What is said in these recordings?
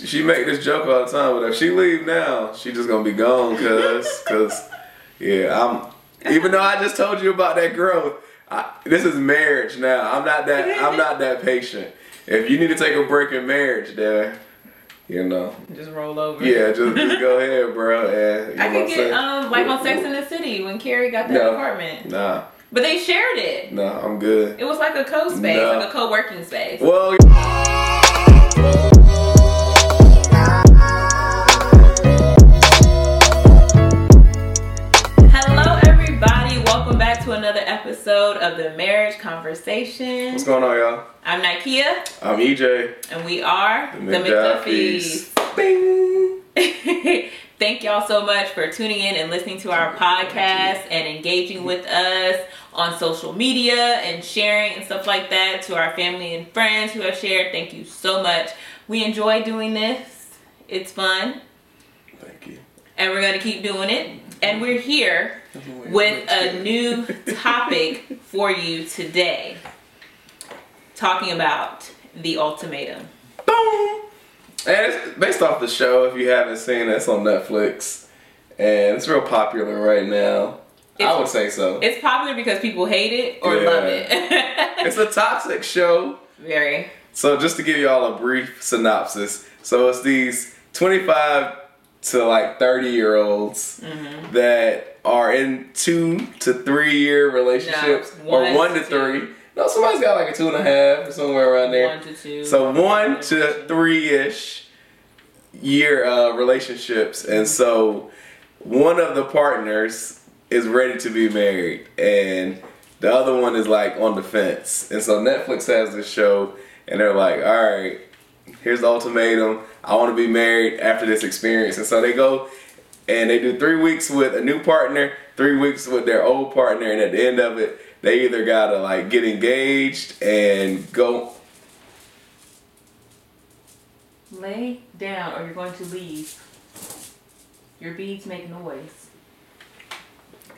she, she make this joke all the time, but if she leave now, she just gonna be gone, cause, cause, yeah, I'm. Even though I just told you about that growth, I, this is marriage now. I'm not that. I'm not that patient. If you need to take a break in marriage, then you know. Just roll over. Yeah, just, just go ahead, bro. And, you I know could I'm get saying? um like on Sex in the City when Carrie got that No. apartment, Nah, but they shared it. nah, I'm good. It was like a co space, No. like a co working space. Well, to another episode of the Marriage Conversation. what's going on, y'all? I'm Nakia, I'm EJ. and we are The. McDuffies. Bing. Thank y'all so much for tuning in and listening to our podcast and engaging with us on social media and sharing and stuff like that to our family and friends who have shared. Thank you so much. We enjoy doing this. It's fun Thank you. and we're going to keep doing it. And we're here with a new topic for you today. Talking about the ultimatum. Boom. And it's based off the show. If you haven't seen it, it's on Netflix, and it's real popular right now. I would say so. It's popular because people hate it or Yeah. love it. It's a toxic show. Very. So just to give y'all a brief synopsis, so it's these 25 to like 30 year olds Mm-hmm. that are in two to three year relationships No, or one one to to two. three. No, somebody's got like a two and a half or somewhere around there. One to two. So one to three ish year uh, relationships, and so one of the partners is ready to be married, and the other one is like on the fence. And so Netflix has this show, and they're like, "All right, here's the ultimatum. I want to be married after this experience." And so they go and they do three weeks with a new partner, three weeks with their old partner, and at the end of it, they either gotta like get engaged and go Lay down or you're going to leave. Your beads make noise.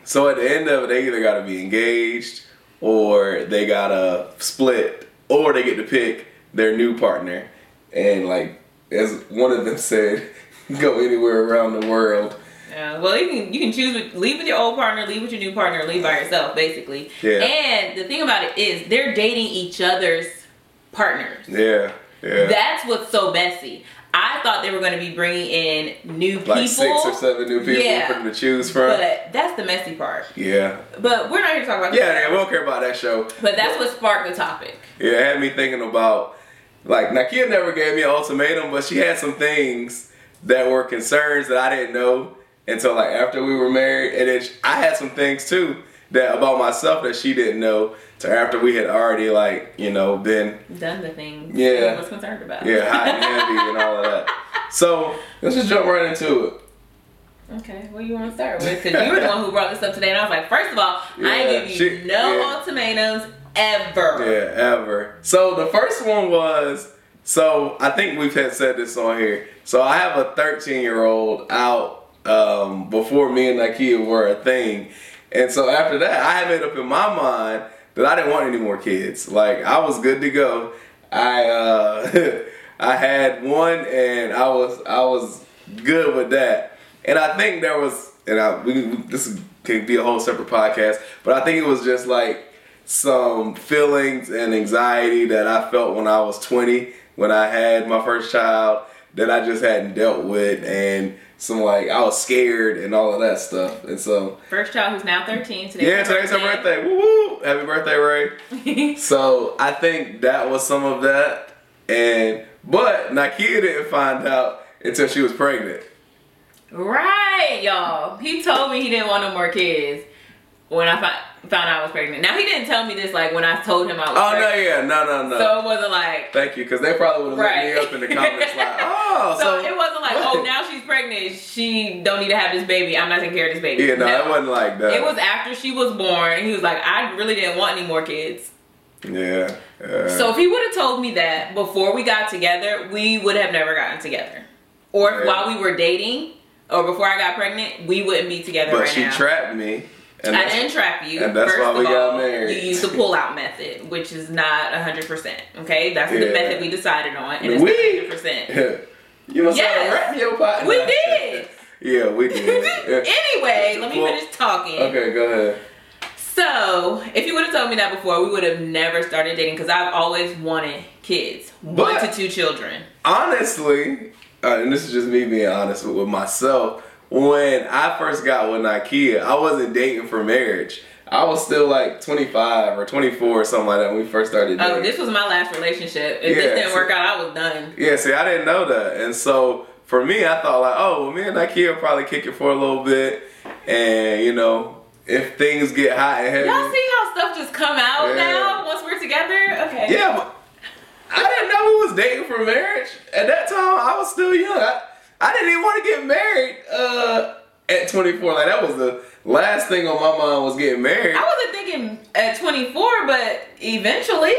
So at the end of it, they either gotta be engaged or they gotta split or they get to pick their new partner. And like as one of them said, go anywhere around the world. Yeah, well, you can you can choose with, leave with your old partner, leave with your new partner, leave by yourself, basically. Yeah. And the thing about it is, they're dating each other's partners. Yeah, yeah. That's what's so messy. I thought they were going to be bringing in new people, like six or seven new people Yeah. for them to choose from. but that's the messy part. yeah. But we're not here to talk about Yeah, that. yeah, we don't care about that show. But that's what sparked the topic. Yeah, it had me thinking about like Nakia never gave me an ultimatum, but she had some things that were concerns that I didn't know until like after we were married, and then I had some things too that about myself that she didn't know to after we had already like you know been Done the things Yeah. Was concerned about. yeah hot and heavy and all of that. So let's just jump right into it. Okay, what do you want to start with? Because you were the one who brought this up today, and I was like, first of all, I Yeah, ain't give you she- no yeah. ultimatums ever. Yeah, ever. So the first one was so I think we've had said this on here. So I have a 13 year old out um, before me and Nakia were a thing, and so after that I had made up in my mind that I didn't want any more kids. Like I was good to go. I uh, I had one and I was I was good with that. And I think there was and I we, this could be a whole separate podcast, but I think it was just like some feelings and anxiety that I felt when I was 20 when I had my first child that I just hadn't dealt with and some like I was scared and all of that stuff. And so First child who's now 13 today. yeah, today's her birthday. Woo woo! Happy birthday, Ray. So I think that was some of that. And but Nakia didn't find out until she was pregnant. right, y'all. He told me he didn't want no more kids when I fi- found out I was pregnant. Now, he didn't tell me this like when I told him I was pregnant. Oh no, yeah, no, no, no. So it wasn't like. Thank you, because they probably would have Right. me up in the comments like, oh, So, so, it wasn't like, oh, now she's pregnant. She don't need to have this baby. I'm not taking care of this baby. Yeah, no, it wasn't like that. It was after she was born. He was like, I really didn't want any more kids. Yeah. yeah. So if he would have told me that before we got together, we would have never gotten together. Or Yeah. while we were dating, or before I got pregnant, we wouldn't be together but right she now. trapped me. And I didn't trap you. and that's First why we of got all, married. You used the pull-out method, which is not hundred percent. Okay, that's the method we decided on, and it's We- hundred percent. You must Yes. have rap your pot. We did. yeah, we did. Yeah. anyway, let me Well, finish talking. Okay, go ahead. So, if you would have told me that before, we would have never started dating because I've always wanted kids, one to two children. honestly, uh, and this is just me being honest with myself. When I first got with Nakia, I wasn't dating for marriage. I was still like 25 or 24 or something like that when we first started oh, dating. Oh, this was my last relationship. If Yeah, this didn't work out, I was done. yeah, see, I didn't know that, and so for me, I thought like, oh, well, me and Nakia will probably kick it for a little bit, and you know, if things get hot and heavy, Y'all see how stuff just come out Yeah. now once we're together? Okay. Yeah, but I didn't know we was dating for marriage. At that time, I was still young. I, I didn't even want to get married uh, at 24. Like that was the last thing on my mind was getting married. I wasn't thinking at 24, but eventually.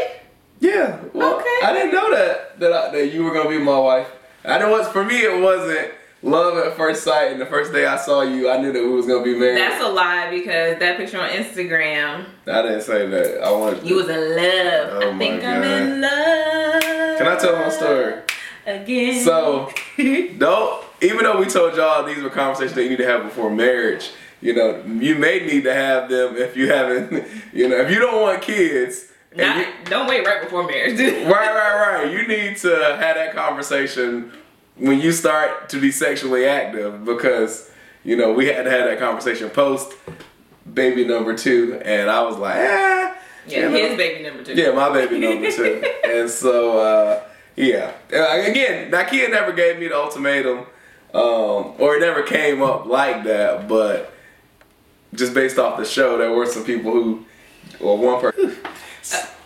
Yeah. Well, Okay. I didn't know that that, I, that you were gonna be my wife. I know what's for me. It wasn't love at first sight. And the first day I saw you, I knew that we was gonna be married. That's a lie because that picture on Instagram, I didn't say that. I wanted. you was in love. Oh I think my I'm in love. Can I tell my story? Again. So, don't even though we told y'all these were conversations that you need to have before marriage, you know, you may need to have them if you haven't, you know, if you don't want kids. Not- you- don't wait right before marriage. right, right, right. You need to have that conversation when you start to be sexually active because, you know, we had to have that conversation post baby number two, and I was like, eh. yeah, you know. his baby number two. Yeah, my baby number two. and so, uh, yeah. Uh, again, Nakia never gave me the ultimatum, um, or it never came up like that, but just based off the show, there were some people who, or one person.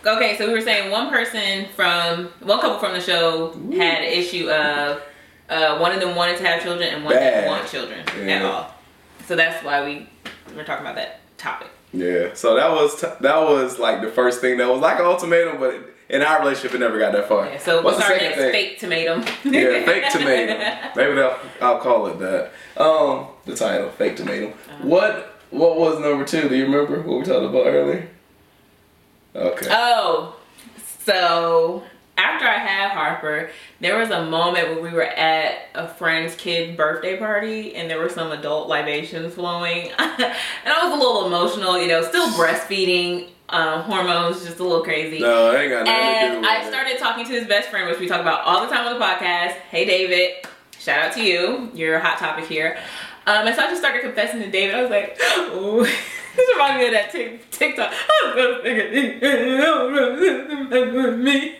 Okay, so we were saying one person from one couple from the show had an issue of uh, one of them wanted to have children and one Bad. didn't want children at all. So that's why we we're talking about that topic. Yeah, so that was t- that was like the first thing that was like an ultimatum, but in our relationship, it never got that far. Yeah, so What's what's the our second next thing? fake tomato? Yeah, fake tomato. Maybe that, I'll call it that. Um, the title, fake tomato. Uh-huh. What what was number two? Do you remember what we talked about earlier? Okay. Oh, so after I had Harper, there was a moment where we were at a friend's kid's birthday party and there were some adult libations flowing. and I was a little emotional, you know, still breastfeeding, um, hormones just a little crazy. no, it ain't got nothing to do And I started talking to his best friend, which we talk about all the time on the podcast. Hey, David. Shout out to you. You're a hot topic here. Um, and so I just started confessing to David. I was like, oh, this reminds me of that Tik- TikTok. Me.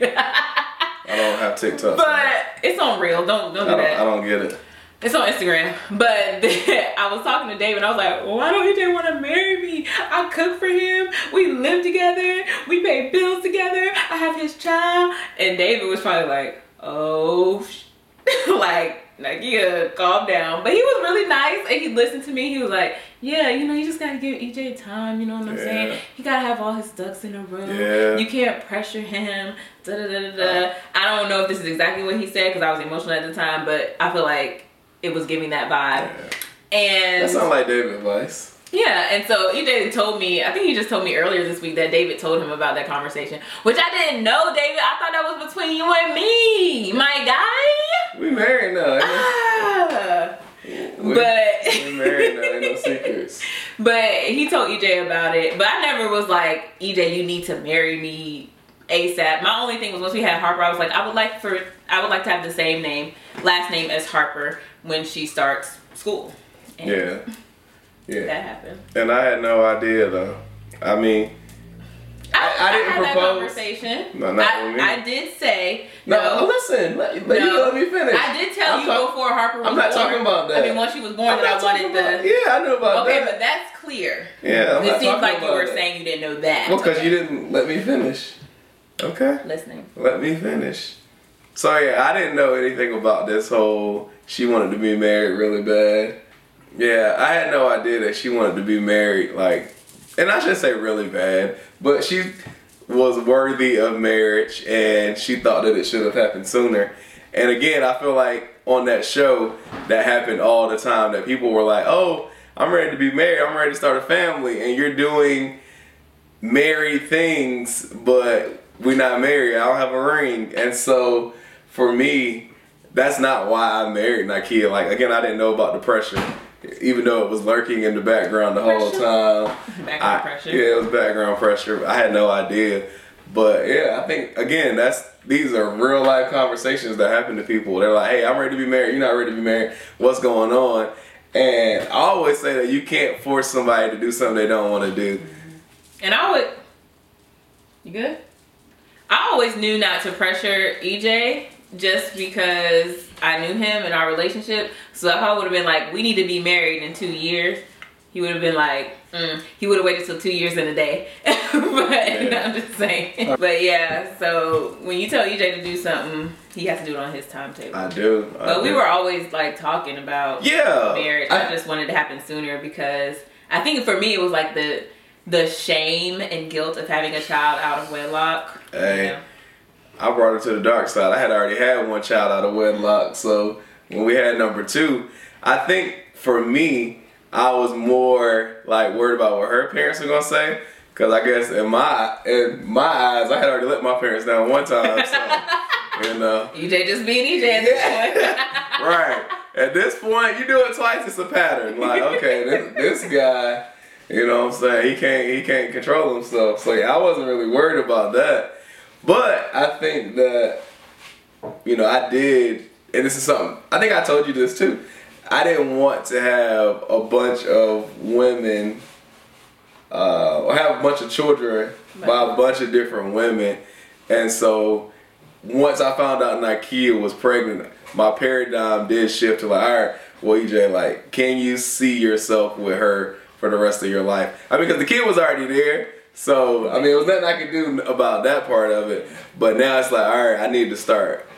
I don't have TikTok. but it's on real. Don't don't I do don't, that. I don't get it. It's on Instagram. But I was talking to David and I was like, why don't he just want to marry me? I cook for him. We live together. We pay bills together. I have his child. And David was probably like, oh, sh-" like, like, yeah, uh, calm down. But he was really nice and he listened to me. He was like, yeah, you know, you just got to give EJ time. You know what I'm Yeah. saying? He got to have all his ducks in a row. Yeah. You can't pressure him. Da, da, da, da, da. I don't know if this is exactly what he said because I was emotional at the time, but I feel like it was giving that vibe. Yeah. And That sounds like David advice. Yeah, and so EJ told me, I think he just told me earlier this week that David told him about that conversation, which I didn't know, David. I thought that was between you and me, my guy. We married now. Ah. We- But we married now. Ain't no secrets. but he told EJ about it. But I never was like, EJ, you need to marry me ASAP. My only thing was once we had Harper, I was like, I would like for I would like to have the same name, last name as Harper when she starts school. And Yeah. Yeah. That happened. And I had no idea though. I mean, I- I didn't had that propose. conversation. No, not I, with me. I did say no. no. Listen, let, let, you No. let me finish. I did tell I'm you talk- before Harper was I'm not born. talking about that. I mean, once she was born, I'm that I wanted about- the. Yeah, I knew about Okay, that. Okay, but that's clear. yeah, I'm it seems like you were that. saying you didn't know that. Well, because Okay. you didn't let me finish. Okay. listening. Let me finish. So yeah, I didn't know anything about this whole she wanted to be married really bad. Yeah, I had no idea that she wanted to be married like and I should say really bad, but she was worthy of marriage and she thought that it should have happened sooner. And again, I feel like on that show that happened all the time that people were like, "Oh, I'm ready to be married. I'm ready to start a family." And you're doing married things, but we're not married. I don't have a ring. And so for me, that's not why I married Nakia. Like again, I didn't know about the pressure, even though it was lurking in the background the whole time. Background I- pressure. Yeah, it was background pressure. I had no idea. But yeah, I think again, that's these are real life conversations that happen to people. They're like, "Hey, I'm ready to be married. You're not ready to be married. What's going on?" And I always say that you can't force somebody to do something they don't want to do. And I would. You good? I always knew not to pressure EJ just because I knew him and our relationship. So if I would have been like, we need to be married in two years, he would have been like, mm. he would have waited till two years and a day. but I'm just saying. But yeah, so when you tell EJ to do something, he has to do it on his timetable. I do. I But we were always like talking about yeah. marriage. I, just wanted to happen sooner because I think for me it was like the the shame and guilt of having a child out of wedlock. Hey. You know? I brought her to the dark side. I had already had one child out of wedlock, so when we had number two, I think for me, I was more like worried about what her parents were gonna say. Cause I guess in my in my eyes, I had already let my parents down one time. So you know, EJ just being EJ at this point. right at this point, you do it twice, it's a pattern. Like okay, this, this guy, you know, what I'm saying he can't he can't control himself. So yeah, I wasn't really worried about that. But I think that, you know, I did, and this is something, I think I told you this too. I didn't want to have a bunch of women, uh, or have a bunch of children by a bunch of different women. And so once I found out Nakia was pregnant, my paradigm did shift to like, all right, well, EJ, like, can you see yourself with her for the rest of your life? I mean, because the kid was already there. So, I mean, it was nothing I could do about that part of it. But now it's like, all right, I need to start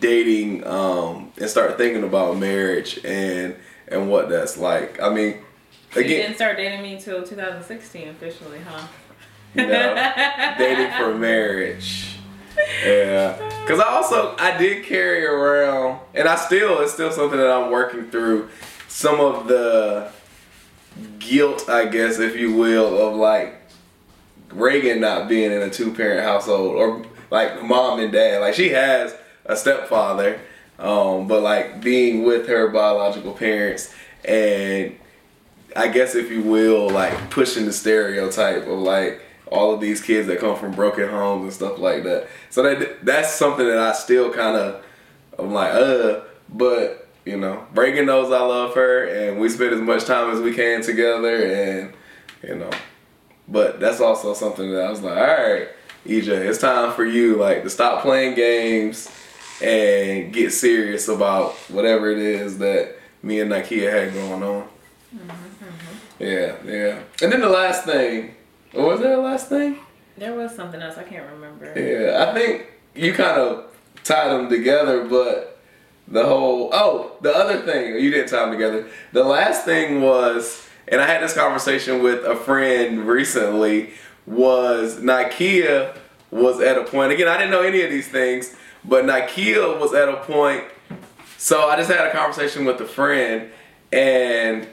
dating um, and start thinking about marriage and and what that's like. I mean, you again, didn't start dating me until 2016 officially, huh? you know, dating for marriage. Yeah, because I also I did carry around, and I still it's still something that I'm working through. Some of the guilt, I guess, if you will, of like Reagan not being in a two parent household or like mom and dad. Like she has a stepfather, um, but like being with her biological parents and I guess if you will, like pushing the stereotype of like all of these kids that come from broken homes and stuff like that. So that that's something that I still kind of I'm like uh, but you know, Reagan knows I love her and we spend as much time as we can together and you know, but that's also something that I was like, all right, EJ, it's time for you like to stop playing games and get serious about whatever it is that me and Nakia had going on. Mm-hmm, mm-hmm. Yeah, yeah. And then the last thing, was there a last thing? There was something else I can't remember. Yeah, I think you kind of tied them together, but the whole oh, the other thing you didn't tie them together. The last thing was, and I had this conversation with a friend recently. Was Nakia was at a point again? I didn't know any of these things, but Nakia was at a point. So I just had a conversation with a friend, and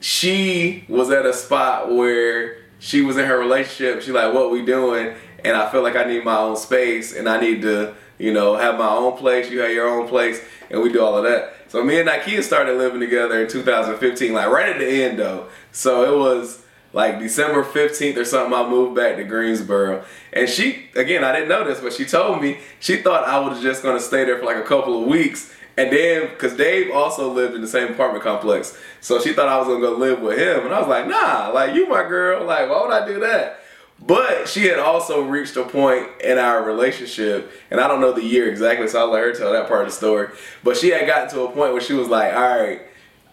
she was at a spot where she was in her relationship. She like, what we doing? And I feel like I need my own space, and I need to, you know, have my own place. You have your own place, and we do all of that. So me and Nakia started living together in 2015, like right at the end though. So it was like December 15th or something. I moved back to Greensboro, and she again I didn't know this, but she told me she thought I was just gonna stay there for like a couple of weeks. And then, cause Dave also lived in the same apartment complex, so she thought I was gonna go live with him, and I was like, nah, like you my girl, like why would I do that? But she had also reached a point in our relationship, and I don't know the year exactly, so I'll let her tell that part of the story. But she had gotten to a point where she was like, all right,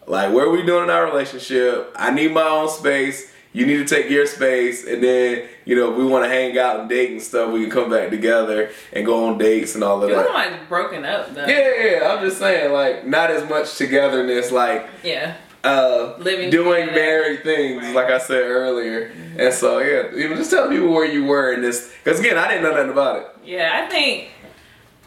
like where we doing in our relationship? I need my own space. You need to take your space, and then you know if we want to hang out and date and stuff. We can come back together and go on dates and all of It that. wasn't like broken up though. Yeah, yeah, yeah, I'm just saying, like, not as much togetherness, like, Yeah. Uh, Living doing married things, Right. like I said earlier. And so, yeah, you know, just tell people where you were in this, because again, I didn't know nothing about it. Yeah, I think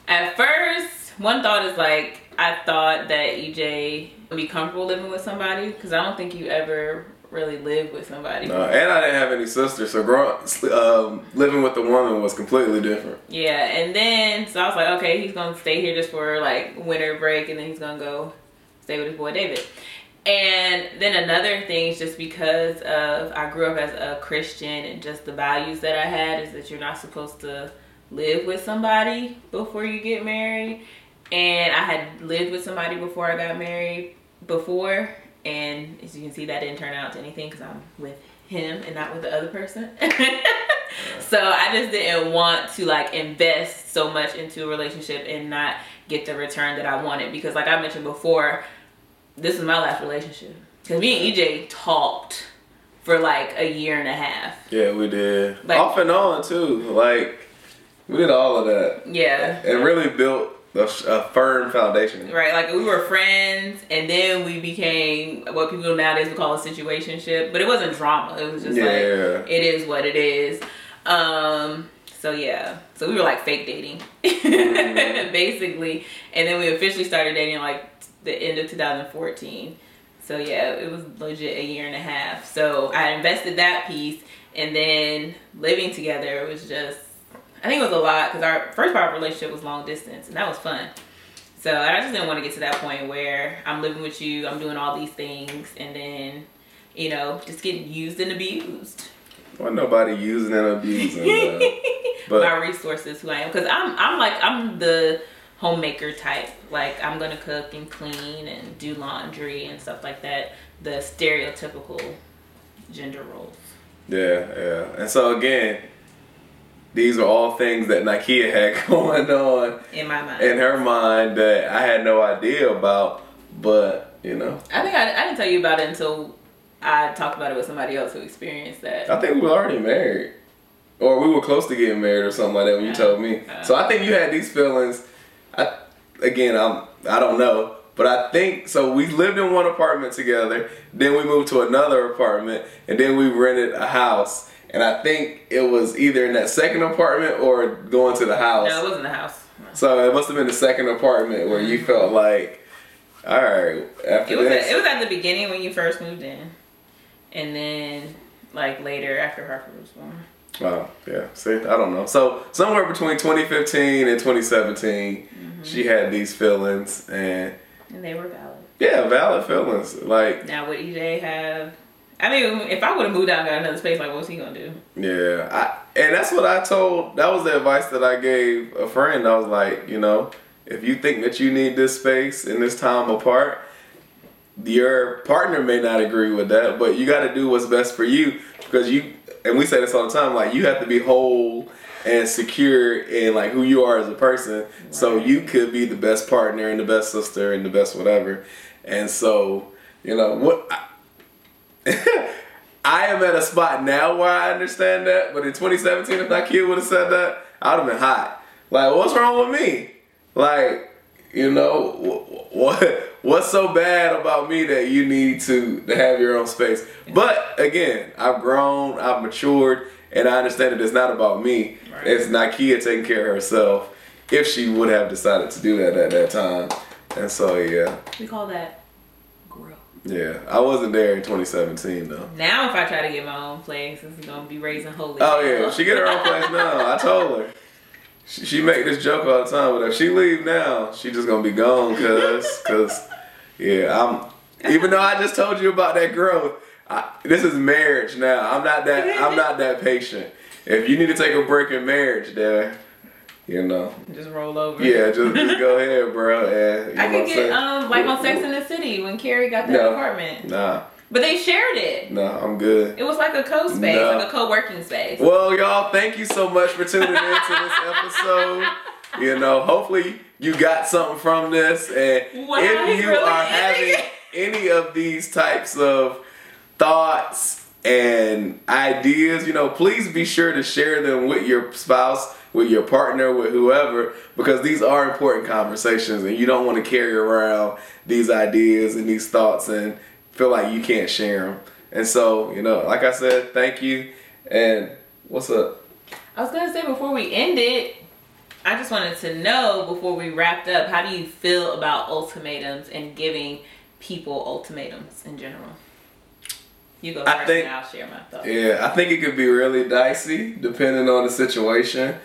at first one thought is like I thought that EJ would be comfortable living with somebody because I don't think you ever really live with somebody. No, and I didn't have any sisters, so growing, um, living with a woman was completely different. Yeah, and then so I was like, okay, he's gonna stay here just for like winter break, and then he's gonna go stay with his boy David. And then another thing is just because of I grew up as a Christian and just the values that I had is that you're not supposed to live with somebody before you get married. And I had lived with somebody before I got married before, and as you can see, that didn't turn out to anything because I'm with him and not with the other person. so I just didn't want to like invest so much into a relationship and not get the return that I wanted because, like I mentioned before, this is my last relationship because me and EJ talked for like a year and a half. Yeah, we did. Like- Off and on too. Like we did all of that. Yeah. and really built a, a firm foundation. Right, like we were friends, and then we became what people nowadays would call a situationship. But it wasn't drama. It was just Yeah. like it is what it is. Um. So yeah. So we were like fake dating, Mm-hmm. basically, and then we officially started dating like the end of 2014. So yeah, it was legit a year and a half. So I invested that piece, and then living together was just. I think it was a lot because our first part of our relationship was long distance, and that was fun. So I just didn't want to get to that point where I'm living with you, I'm doing all these things, and then, you know, just getting used and abused. Wasn't nobody using and abusing. But- My resources, who I am, because I'm, I'm like, I'm the homemaker type. Like I'm gonna cook and clean and do laundry and stuff like that. The stereotypical gender roles. Yeah, yeah. And so again, these are all things that Nakia had going on In my mind, in her mind that I had no idea about. But you know, I think I, I didn't tell you about it until I talked about it with somebody else who experienced that. I think we were already married, or we were close to getting married, or something like that when you Uh, told me. uh. So I think you had these feelings. I, again, I'm I don't know, but I think so. We lived in one apartment together, then we moved to another apartment, and then we rented a house. And I think it was either in that second apartment or going to the house. No, it wasn't the house. So it must have been the second apartment where you felt like, all right, after It was this, at, it was at the beginning when you first moved in, and then like later after Harper was born. Oh, yeah. See, I don't know. So somewhere between 2015 and 2017, mm-hmm. she had these feelings, and And they were valid. yeah, valid feelings. Like, Now would EJ have? I mean, if I would have moved out and got another space, like what was he gonna do? yeah, I and that's what I told. That was the advice that I gave a friend. I was like, you know, if you think that you need this space and this time apart. Your partner may not agree with that, but you got to do what's best for you because you and we say this all the time. Like you have to be whole and secure in like who you are as a person, so you could be the best partner and the best sister and the best whatever. And so you know what. I, I am at a spot now where I understand that, but in 2017, if that kid would have said that, I would have been hot. Like, what's wrong with me? Like, you know, wh- what what's so bad about me that you need to to have your own space? But again, I've grown, I've matured, and I understand that it's not about me. Right. It's Nakia taking care of herself if she would have decided to do that at that time. And so, yeah, We call that grow. yeah, I wasn't there in 2017 though. Now, if I try to get my own place, it's gonna be raising holy. Oh yeah, she get her own place now. I told her. She, she make this joke all the time, but if she leave now, she just gonna be gone, cause, cause, yeah, I'm. Even though I just told you about that growth, I, this is marriage now. I'm not that. I'm not that patient. If you need to take a break in marriage, there, you know, Just roll over. yeah, just, just go ahead, bro. And you I know could get saying? um like on Sex in the City when Carrie got that No. apartment, Nah, but they shared it. nah, I'm good. It was like a co-space, No. like a co-working space. Well, y'all, thank you so much for tuning in to this episode. You know, hopefully you got something from this. And Wow, if you really are having any of these types of thoughts and ideas, you know, please be sure to share them with your spouse, with your partner, with whoever, because these are important conversations and you don't want to carry around these ideas and these thoughts and feel like you can't share them. And so, you know, like I said, thank you. And what's up? I was gonna say before we end it, I just wanted to know before we wrapped up, how do you feel about ultimatums and giving people ultimatums in general? You go I think- and I'll share my thoughts. Yeah, I think it could be really dicey depending on the situation.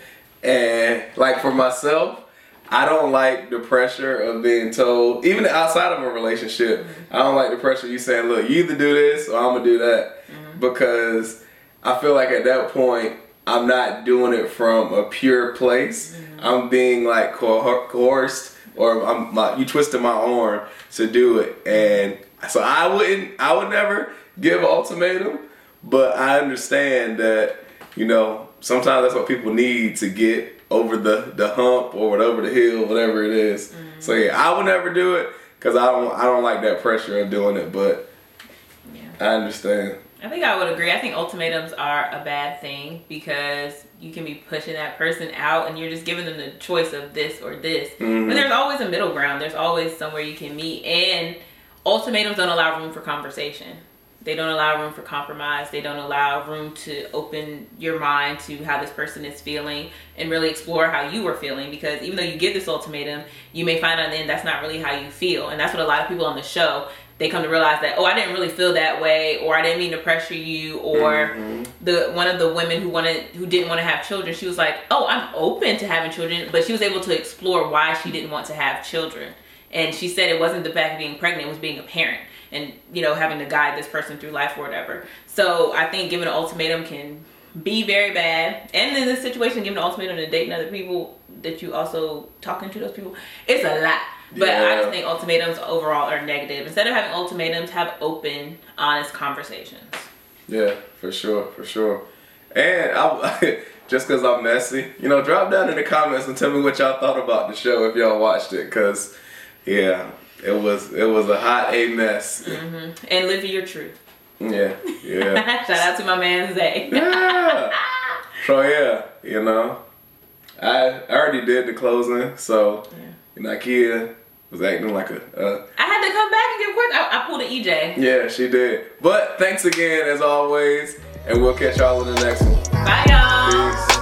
And like for myself, I don't like the pressure of being told, even outside of a relationship, mm-hmm. I don't like the pressure of you saying, look, you either do this or I'm gonna do that. Mm-hmm. Because I feel like at that point, I'm not doing it from a pure place. Mm-hmm. I'm being like coer- coerced or I'm my, you twisted my arm to do it. And so I wouldn't, I would never give an ultimatum, but I understand that, you know, sometimes that's what people need to get over the, the hump or whatever the hill, whatever it is. Mm-hmm. So yeah, I would never do it because I don't, I don't like that pressure of doing it, but Yeah. I understand. I think I would agree. I think ultimatums are a bad thing because you can be pushing that person out and you're just giving them the choice of this or this. Mhm. But there's always a middle ground. There's always somewhere you can meet. And ultimatums don't allow room for conversation. They don't allow room for compromise. They don't allow room to open your mind to how this person is feeling and really explore how you are feeling. Because even though you give this ultimatum, you may find out then that's not really how you feel. And that's what a lot of people on the show they come to realize that oh I didn't really feel that way or I didn't mean to pressure you or Mhm. the one of the women who wanted who didn't want to have children she was like oh I'm open to having children but she was able to explore why she didn't want to have children. And she said it wasn't the fact of being pregnant it was being a parent and you know having to guide this person through life or whatever. So I think giving an ultimatum can be very bad. And in this situation giving an ultimatum to dating other people that you also talking to those people it's a lot but I Yeah. just think ultimatums overall are negative. Instead of having ultimatums, have open, honest conversations. Yeah, for sure, for sure. And I, just because I'm messy, you know, drop down in the comments and tell me what y'all thought about the show if y'all watched it, cause yeah, it was it was a hot a mess. Mm-hmm. And live your truth. Yeah, yeah, Shout out to my man Zay. yeah. So yeah, you know, I I already did the closing, so Yeah. Nakia was acting like a. Uh, I had to come back and give quick. I, I pulled an EJ. yeah, she did. But thanks again as always, and we'll catch y'all in the next one. Bye, y'all.